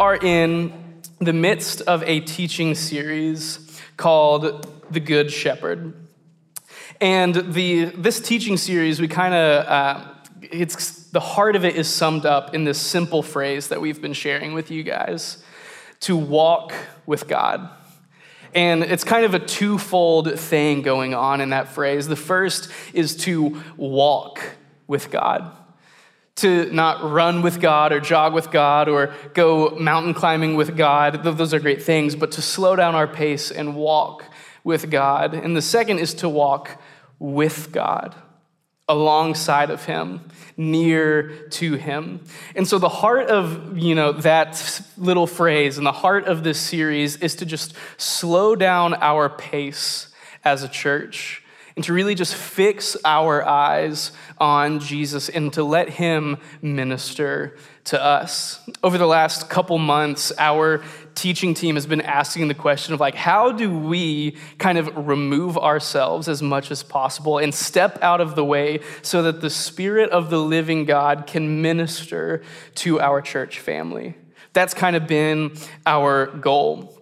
are in the midst of a teaching series called The Good Shepherd. And the, this teaching series, we kind of, uh, it's, the heart of it is summed up in this simple phrase that we've been sharing with you guys to walk with God. And it's kind of a twofold thing going on in that phrase. The first is to walk with God, to not run with God or jog with God or go mountain climbing with God. Those are great things, but to slow down our pace and walk with God. And the second is to walk with God, alongside of Him, near to Him. And so the heart of, you know, that little phrase and the heart of this series is to just slow down our pace as a church and to really just fix our eyes on Jesus and to let Him minister to us. Over the last couple months, our teaching team has been asking the question of like, how do we kind of remove ourselves as much as possible and step out of the way so that the Spirit of the living God can minister to our church family? That's kind of been our goal.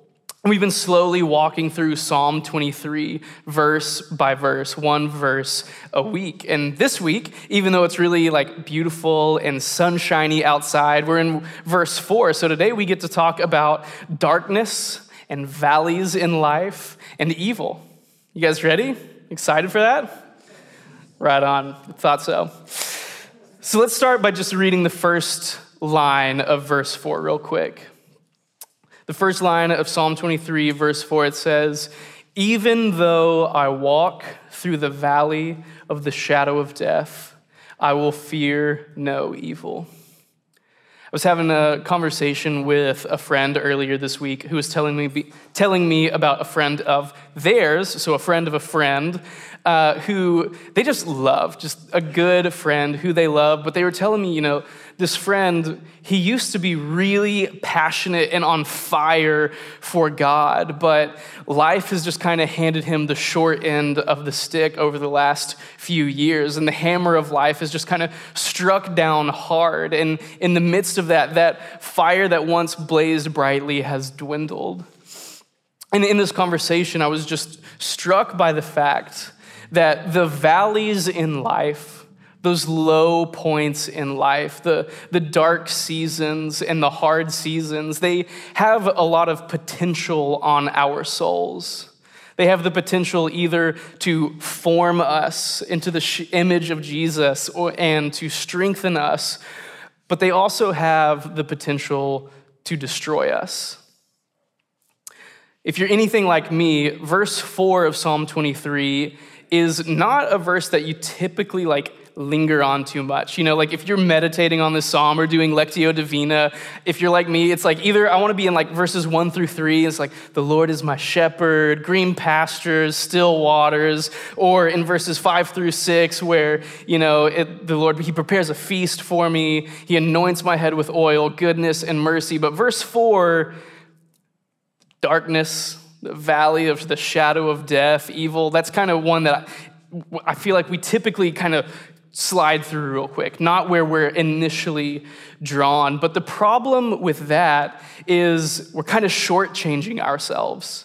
We've been slowly walking through Psalm 23, verse by verse, one verse a week. And this week, even though it's really like beautiful and sunshiny outside, we're in verse four. So today we get to talk about darkness and valleys in life and evil. You guys ready? Excited for that? Right on. Thought so. So let's start by just reading the first line of verse four, real quick. The first line of Psalm 23, verse 4, it says, Even though I walk through the valley of the shadow of death, I will fear no evil. I was having a conversation with a friend earlier this week who was telling me, telling me about a friend of theirs, so a friend of a friend, uh, who they just love, just a good friend who they love. But they were telling me, you know, this friend, he used to be really passionate and on fire for God, but life has just kind of handed him the short end of the stick over the last few years. And the hammer of life has just kind of struck down hard. And in the midst of that, that fire that once blazed brightly has dwindled. And in this conversation, I was just struck by the fact that the valleys in life, those low points in life, the, the dark seasons and the hard seasons, they have a lot of potential on our souls. They have the potential either to form us into the image of Jesus or, and to strengthen us, but they also have the potential to destroy us. If you're anything like me, verse 4 of Psalm 23 is not a verse that you typically like linger on too much. You know, like if you're meditating on this psalm or doing Lectio Divina, if you're like me, it's like either I want to be in like verses one through three, it's like the Lord is my shepherd, green pastures, still waters, or in verses five through six, where, you know, it, the Lord, He prepares a feast for me, He anoints my head with oil, goodness and mercy. But verse four, darkness, the valley of the shadow of death, evil, that's kind of one that I, I feel like we typically kind of slide through real quick, not where we're initially drawn. But the problem with that is we're kind of shortchanging ourselves.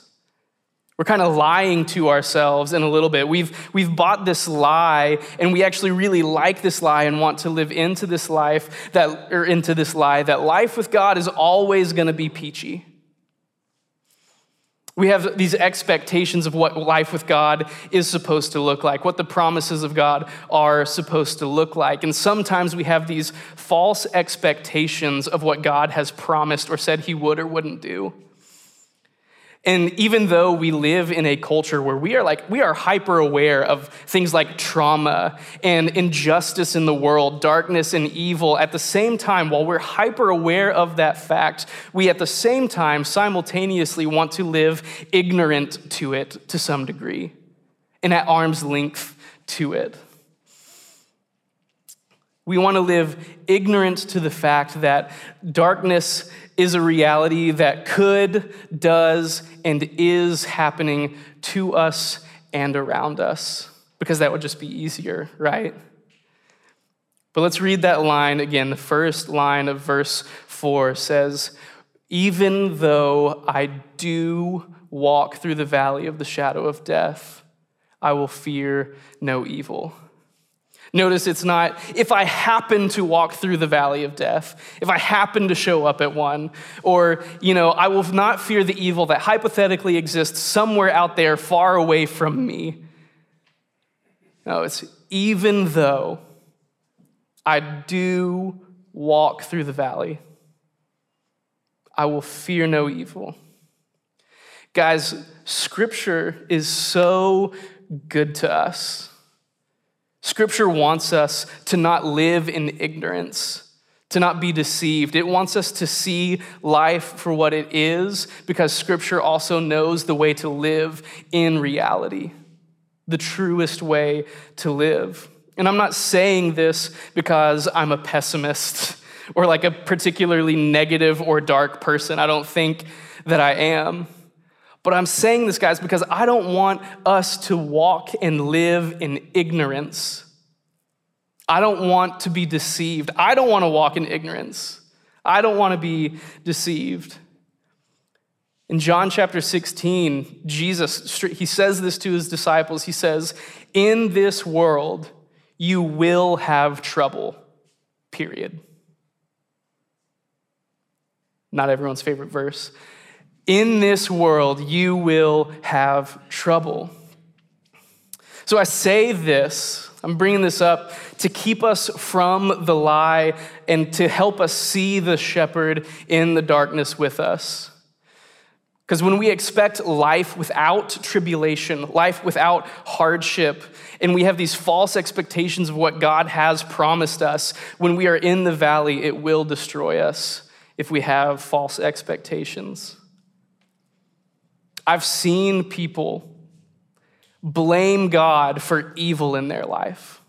We're kind of lying to ourselves in a little bit. We've, we've bought this lie, and we actually really like this lie and want to live into this life that, or into this lie that life with God is always going to be peachy. We have these expectations of what life with God is supposed to look like, what the promises of God are supposed to look like. And sometimes we have these false expectations of what God has promised or said he would or wouldn't do. And even though we live in a culture where we are like, we are hyper aware of things like trauma and injustice in the world, darkness and evil, at the same time, while we're hyper aware of that fact, we at the same time simultaneously want to live ignorant to it to some degree and at arm's length to it. We want to live ignorant to the fact that darkness is a reality that could, does, and is happening to us and around us, because that would just be easier, right? But let's read that line again. The first line of verse 4 says, Even though I do walk through the valley of the shadow of death, I will fear no evil. Notice it's not if I happen to walk through the valley of death, if I happen to show up at one, or, you know, I will not fear the evil that hypothetically exists somewhere out there far away from me. No, it's even though I do walk through the valley, I will fear no evil. Guys, scripture is so good to us. Scripture wants us to not live in ignorance, to not be deceived. It wants us to see life for what it is because Scripture also knows the way to live in reality, the truest way to live. And I'm not saying this because I'm a pessimist or like a particularly negative or dark person. I don't think that I am. But I'm saying this, guys, because I don't want us to walk and live in ignorance. I don't want to be deceived. I don't want to walk in ignorance. I don't want to be deceived. In John chapter 16, Jesus, he says this to his disciples. He says, In this world, you will have trouble, period. Not everyone's favorite verse. In this world, you will have trouble. So I say this, I'm bringing this up to keep us from the lie and to help us see the shepherd in the darkness with us. Because when we expect life without tribulation, life without hardship, and we have these false expectations of what God has promised us, when we are in the valley, it will destroy us if we have false expectations. I've seen people blame God for evil in their life.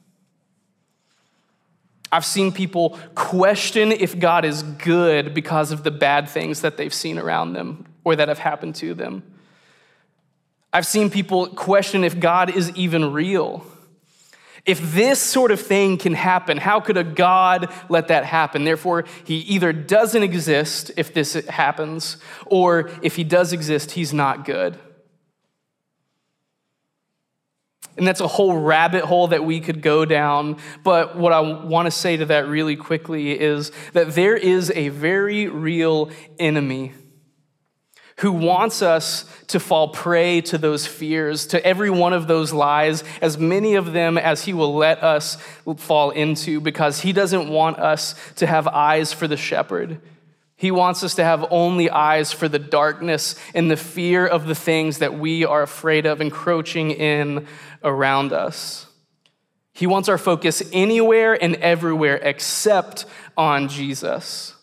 I've seen people question if God is good because of the bad things that they've seen around them or that have happened to them. I've seen people question if God is even real. If this sort of thing can happen, how could a God let that happen? Therefore, he either doesn't exist if this happens, or if he does exist, he's not good. And that's a whole rabbit hole that we could go down. But what I want to say to that really quickly is that there is a very real enemy who wants us to fall prey to those fears, to every one of those lies, as many of them as he will let us fall into, because he doesn't want us to have eyes for the shepherd. He wants us to have only eyes for the darkness and the fear of the things that we are afraid of encroaching in around us. He wants our focus anywhere and everywhere except on Jesus.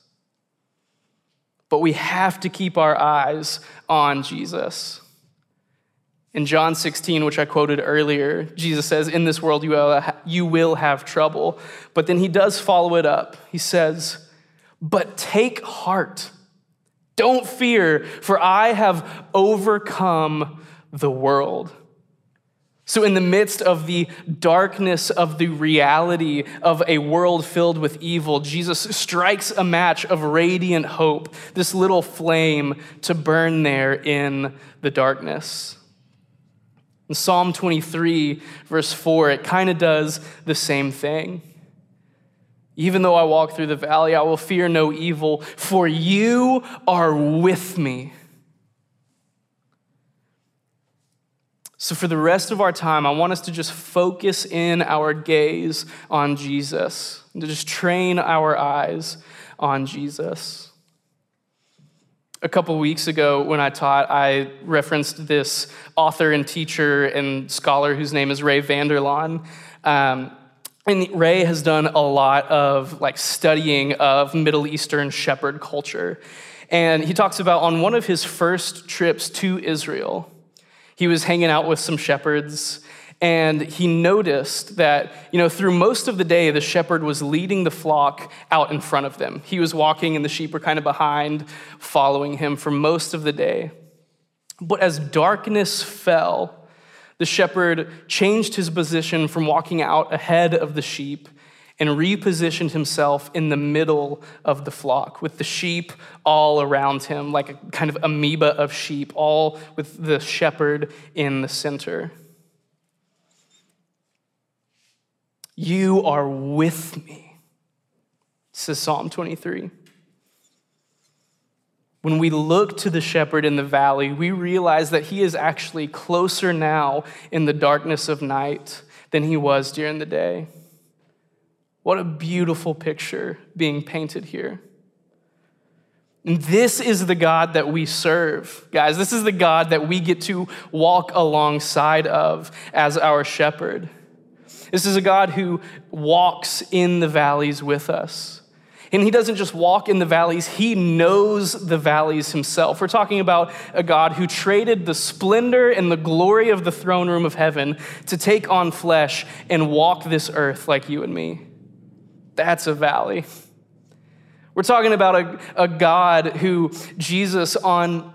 But we have to keep our eyes on Jesus. In John 16, which I quoted earlier, Jesus says, In this world you will have trouble. But then he does follow it up. He says, But take heart. Don't fear, for I have overcome the world. So, in the midst of the darkness of the reality of a world filled with evil, Jesus strikes a match of radiant hope, this little flame to burn there in the darkness. In Psalm 23, verse 4, it kind of does the same thing. Even though I walk through the valley, I will fear no evil, for you are with me. So, for the rest of our time, I want us to just focus in our gaze on Jesus, to just train our eyes on Jesus. A couple weeks ago, when I taught, I referenced this author and teacher and scholar whose name is Ray Vander Laan. Um, and Ray has done a lot of like studying of Middle Eastern shepherd culture. And he talks about on one of his first trips to Israel, he was hanging out with some shepherds and he noticed that you know through most of the day the shepherd was leading the flock out in front of them. He was walking and the sheep were kind of behind following him for most of the day. But as darkness fell the shepherd changed his position from walking out ahead of the sheep and repositioned himself in the middle of the flock with the sheep all around him, like a kind of amoeba of sheep, all with the shepherd in the center. You are with me, says Psalm 23. When we look to the shepherd in the valley, we realize that he is actually closer now in the darkness of night than he was during the day. What a beautiful picture being painted here. And this is the God that we serve, guys. This is the God that we get to walk alongside of as our shepherd. This is a God who walks in the valleys with us. And he doesn't just walk in the valleys, he knows the valleys himself. We're talking about a God who traded the splendor and the glory of the throne room of heaven to take on flesh and walk this earth like you and me. That's a valley. We're talking about a, a God who Jesus on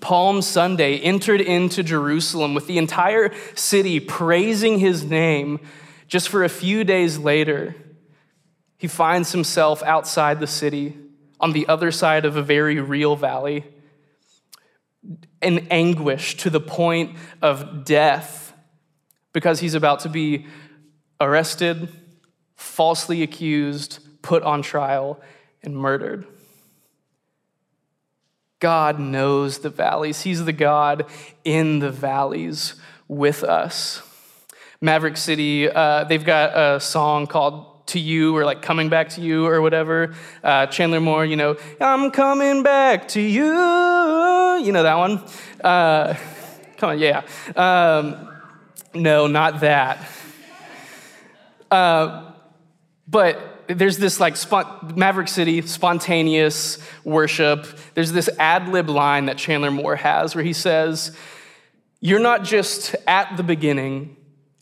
Palm Sunday entered into Jerusalem with the entire city praising his name just for a few days later he finds himself outside the city, on the other side of a very real valley, in anguish to the point of death because he's about to be arrested, falsely accused, put on trial, and murdered. God knows the valleys. He's the God in the valleys with us. Maverick City, uh, they've got a song called to you or like coming back to you or whatever. Uh, Chandler Moore, you know, I'm coming back to you. You know that one? Uh, come on, yeah. Um, no, not that. Uh, but there's this like Maverick City spontaneous worship. There's this ad lib line that Chandler Moore has where he says, You're not just at the beginning,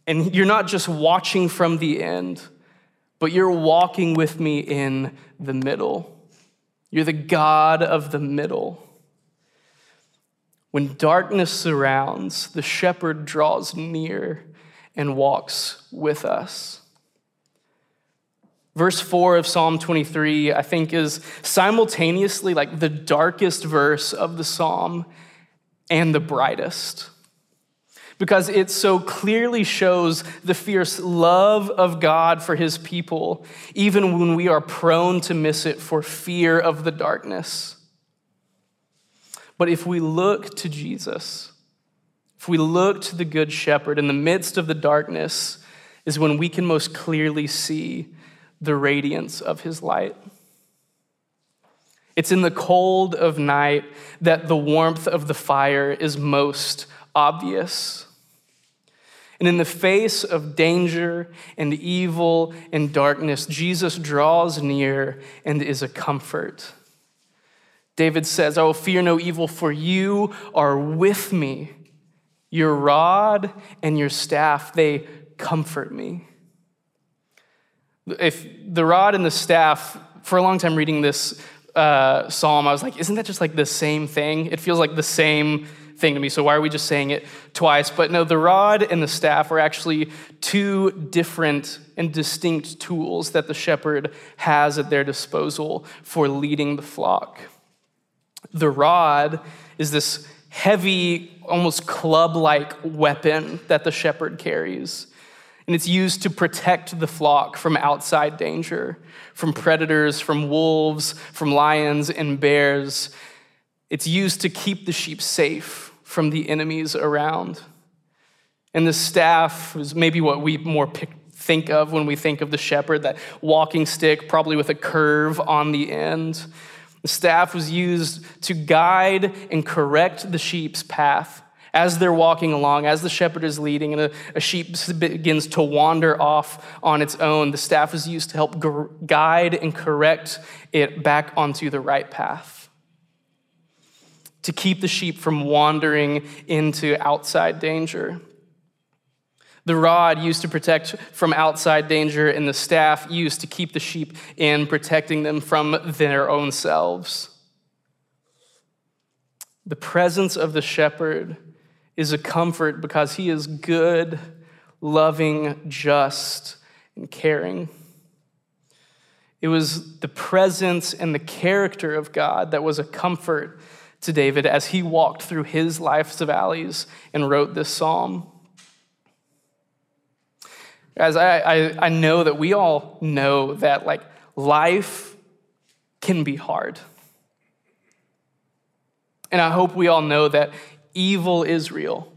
and you're not just watching from the end but you're walking with me in the middle. You're the God of the middle. When darkness surrounds, the shepherd draws near and walks with us. Verse 4 of Psalm 23, I think, is simultaneously like the darkest verse of the psalm and the brightest because it so clearly shows the fierce love of God for his people, even when we are prone to miss it for fear of the darkness. But if we look to Jesus, if we look to the Good Shepherd in the midst of the darkness, is when we can most clearly see the radiance of his light. It's in the cold of night that the warmth of the fire is most obvious. And in the face of danger and evil and darkness, Jesus draws near and is a comfort. David says, I will fear no evil, for you are with me. Your rod and your staff, they comfort me. If the rod and the staff, for a long time reading this uh, psalm, I was like, isn't that just like the same thing? It feels like the same thing to me, so why are we just saying it twice? But no, the rod and the staff are actually two different and distinct tools that the shepherd has at their disposal for leading the flock. The rod is this heavy, almost club like weapon that the shepherd carries. And it's used to protect the flock from outside danger, from predators, from wolves, from lions and bears. It's used to keep the sheep safe from the enemies around. And the staff is maybe what we more pick, think of when we think of the shepherd, that walking stick, probably with a curve on the end. The staff was used to guide and correct the sheep's path as they're walking along, as the shepherd is leading, and a, a sheep begins to wander off on its own. The staff is used to help guide and correct it back onto the right path to keep the sheep from wandering into outside danger. The rod used to protect from outside danger, and the staff used to keep the sheep in, protecting them from their own selves. The presence of the shepherd is a comfort because he is good, loving, just, and caring. It was the presence and the character of God that was a comfort to David as he walked through his life's valleys and wrote this psalm. As I, I, I know that we all know that like life can be hard. And I hope we all know that evil is real.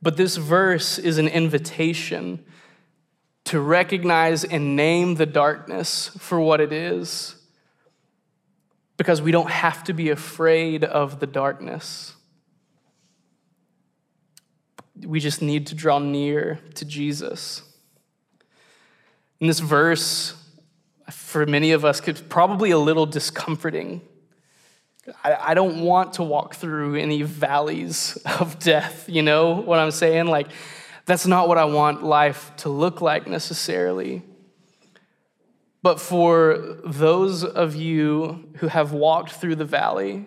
But this verse is an invitation to recognize and name the darkness for what it is because we don't have to be afraid of the darkness. We just need to draw near to Jesus. And this verse, for many of us, could probably a little discomforting. I, don't want to walk through any valleys of death, you know what I'm saying? Like, that's not what I want life to look like necessarily. But for those of you who have walked through the valley,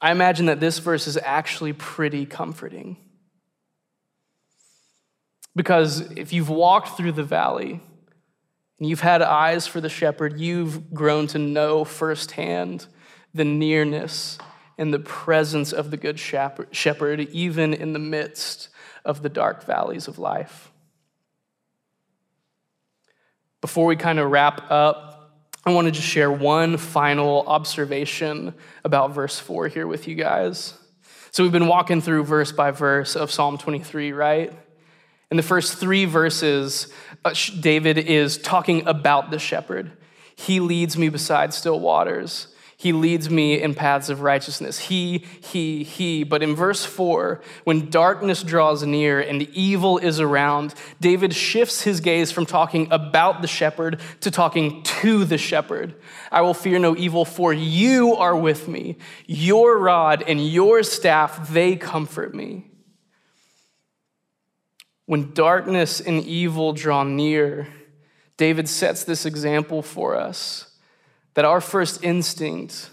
I imagine that this verse is actually pretty comforting. Because if you've walked through the valley and you've had eyes for the shepherd, you've grown to know firsthand the nearness and the presence of the good shepherd, even in the midst of the dark valleys of life. Before we kind of wrap up, I want to just share one final observation about verse 4 here with you guys. So we've been walking through verse by verse of Psalm 23, right? In the first three verses, uh, David is talking about the shepherd. He leads me beside still waters. He leads me in paths of righteousness. He, he, he. But in verse 4, when darkness draws near and evil is around, David shifts his gaze from talking about the shepherd to talking to the shepherd. I will fear no evil, for you are with me. Your rod and your staff, they comfort me. When darkness and evil draw near, David sets this example for us that our first instinct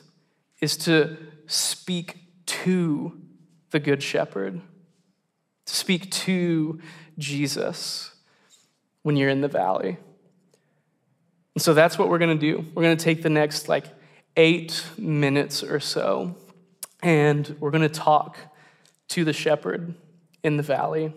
is to speak to the Good Shepherd, to speak to Jesus when you're in the valley. And so that's what we're going to do. We're going to take the next like eight minutes or so, and we're going to talk to the shepherd in the valley.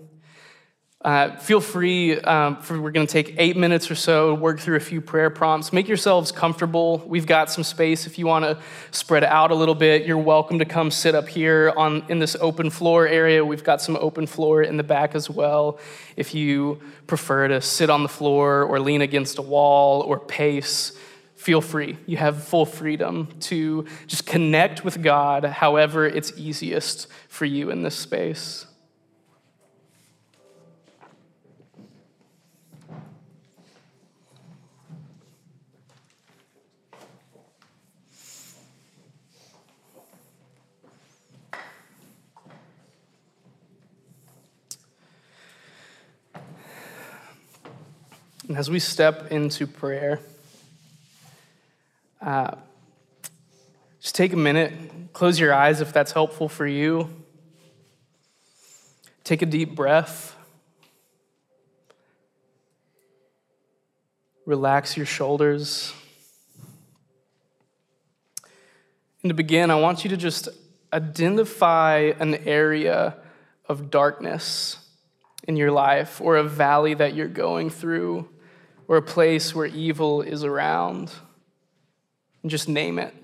Uh, feel free, um, for, we're going to take eight minutes or so, work through a few prayer prompts. Make yourselves comfortable. We've got some space if you want to spread out a little bit. You're welcome to come sit up here on, in this open floor area. We've got some open floor in the back as well. If you prefer to sit on the floor or lean against a wall or pace, feel free. You have full freedom to just connect with God however it's easiest for you in this space. And as we step into prayer, uh, just take a minute, close your eyes if that's helpful for you. Take a deep breath. Relax your shoulders. And to begin, I want you to just identify an area of darkness in your life or a valley that you're going through or a place where evil is around. And just name it.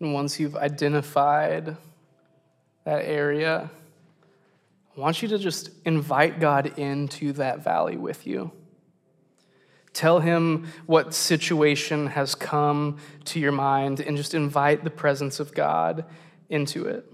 And once you've identified that area, I want you to just invite God into that valley with you. Tell him what situation has come to your mind and just invite the presence of God into it.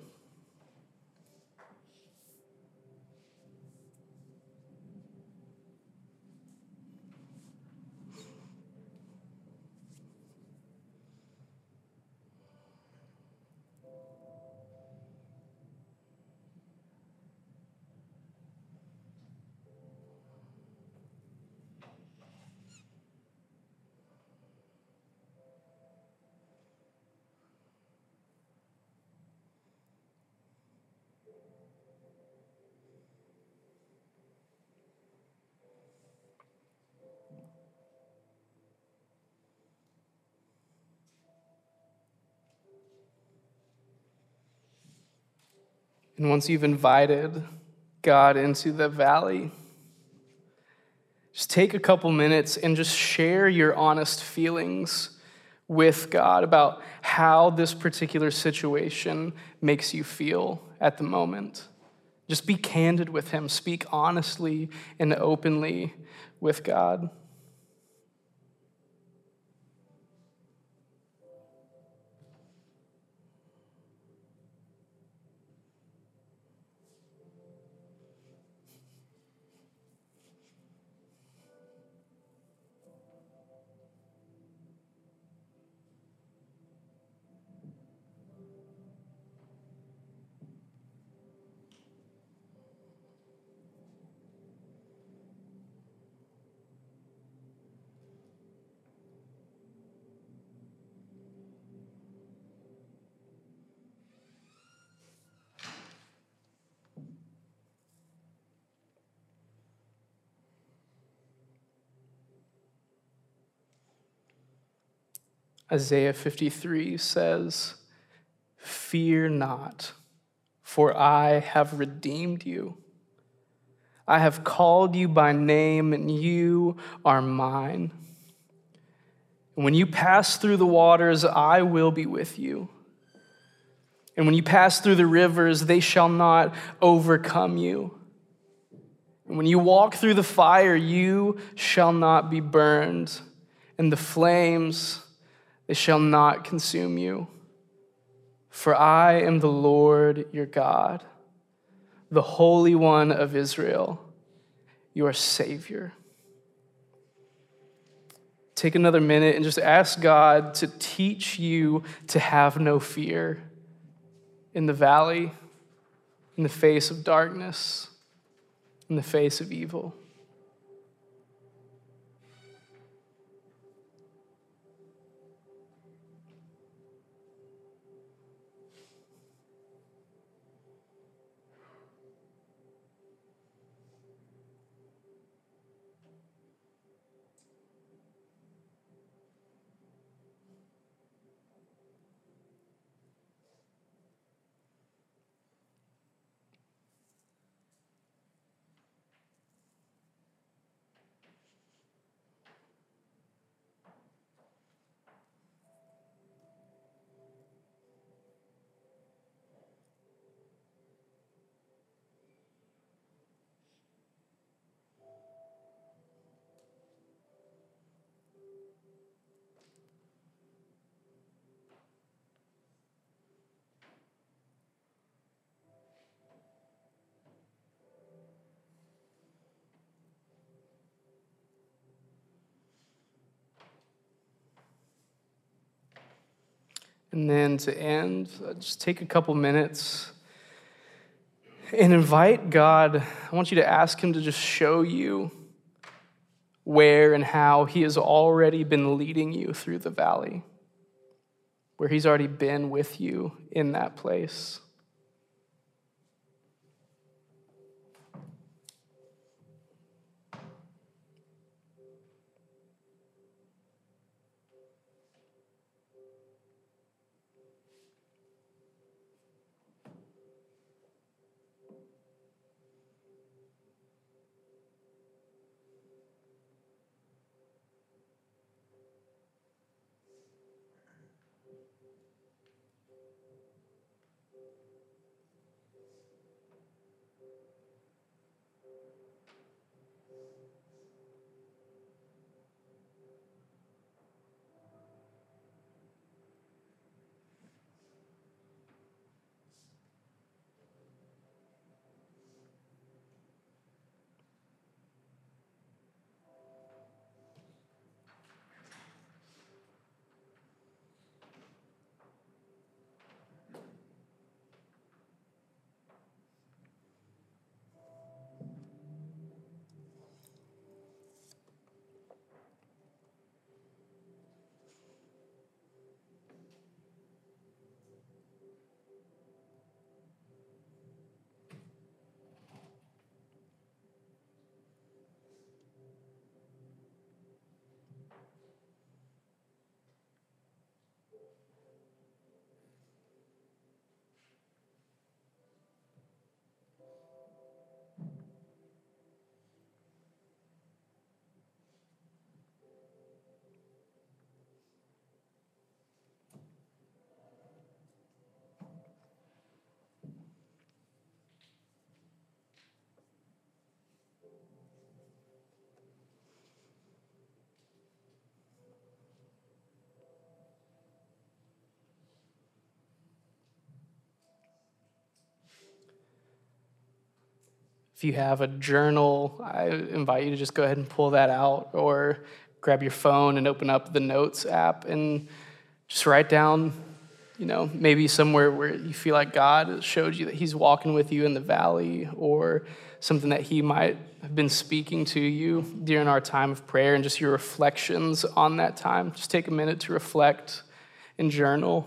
And once you've invited God into the valley, just take a couple minutes and just share your honest feelings with God about how this particular situation makes you feel at the moment. Just be candid with Him, speak honestly and openly with God. Isaiah 53 says, Fear not, for I have redeemed you. I have called you by name, and you are mine. And when you pass through the waters, I will be with you. And when you pass through the rivers, they shall not overcome you. And when you walk through the fire, you shall not be burned, and the flames it shall not consume you. For I am the Lord your God, the Holy One of Israel, your Savior. Take another minute and just ask God to teach you to have no fear in the valley, in the face of darkness, in the face of evil. And then to end, just take a couple minutes and invite God. I want you to ask Him to just show you where and how He has already been leading you through the valley, where He's already been with you in that place. If you have a journal, I invite you to just go ahead and pull that out or grab your phone and open up the Notes app and just write down, you know, maybe somewhere where you feel like God showed you that He's walking with you in the valley or something that He might have been speaking to you during our time of prayer and just your reflections on that time. Just take a minute to reflect and journal.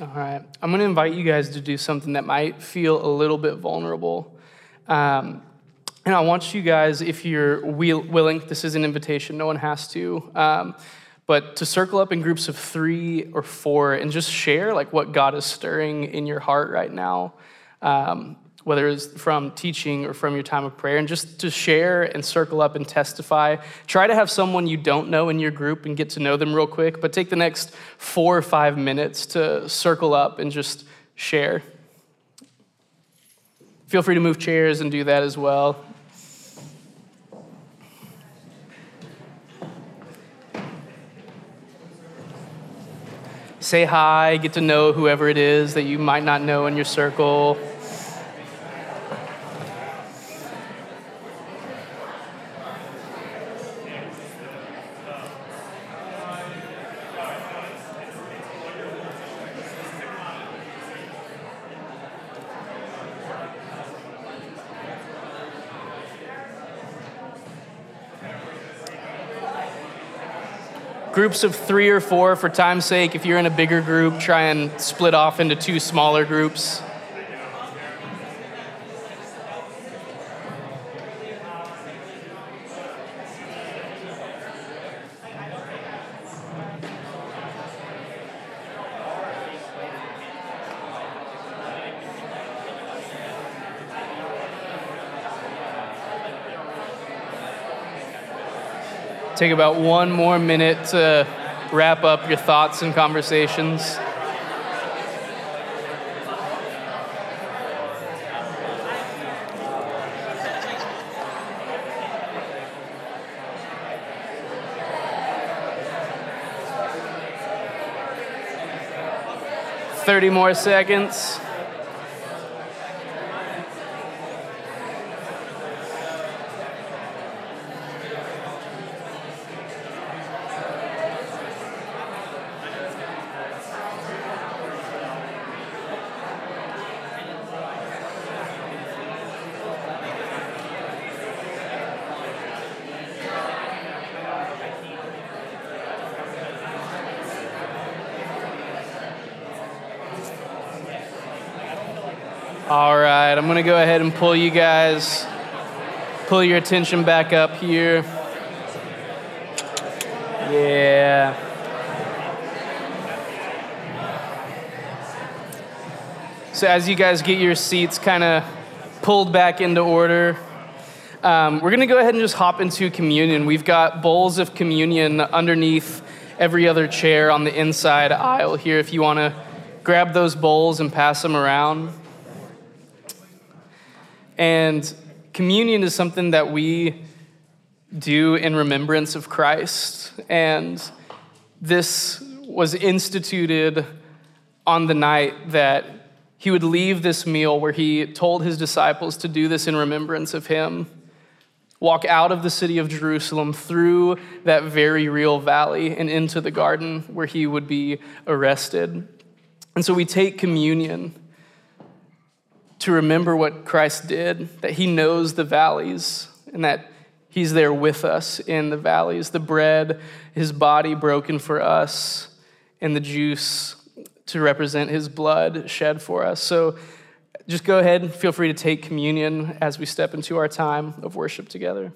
All right. I'm going to invite you guys to do something that might feel a little bit vulnerable. Um, and I want you guys, if you're willing, this is an invitation, no one has to, um, but to circle up in groups of three or four and just share like what God is stirring in your heart right now. Um, whether it's from teaching or from your time of prayer, and just to share and circle up and testify. Try to have someone you don't know in your group and get to know them real quick, but take the next four or five minutes to circle up and just share. Feel free to move chairs and do that as well. Say hi, get to know whoever it is that you might not know in your circle. Groups of three or four for time's sake. If you're in a bigger group, try and split off into two smaller groups. Take about one more minute to wrap up your thoughts and conversations. Thirty more seconds. All I'm gonna go ahead and pull you guys, pull your attention back up here. Yeah. So, as you guys get your seats kind of pulled back into order, um, we're going to go ahead and just hop into communion. We've got bowls of communion underneath every other chair on the inside aisle here if you want to grab those bowls and pass them around. And communion is something that we do in remembrance of Christ. And this was instituted on the night that he would leave this meal where he told his disciples to do this in remembrance of him. Walk out of the city of Jerusalem through that very real valley and into the garden where he would be arrested. And so we take communion to remember what Christ did, that he knows the valleys and that he's there with us in the valleys. The bread, his body broken for us, and the juice to represent his blood shed for us. So just go ahead and feel free to take communion as we step into our time of worship together.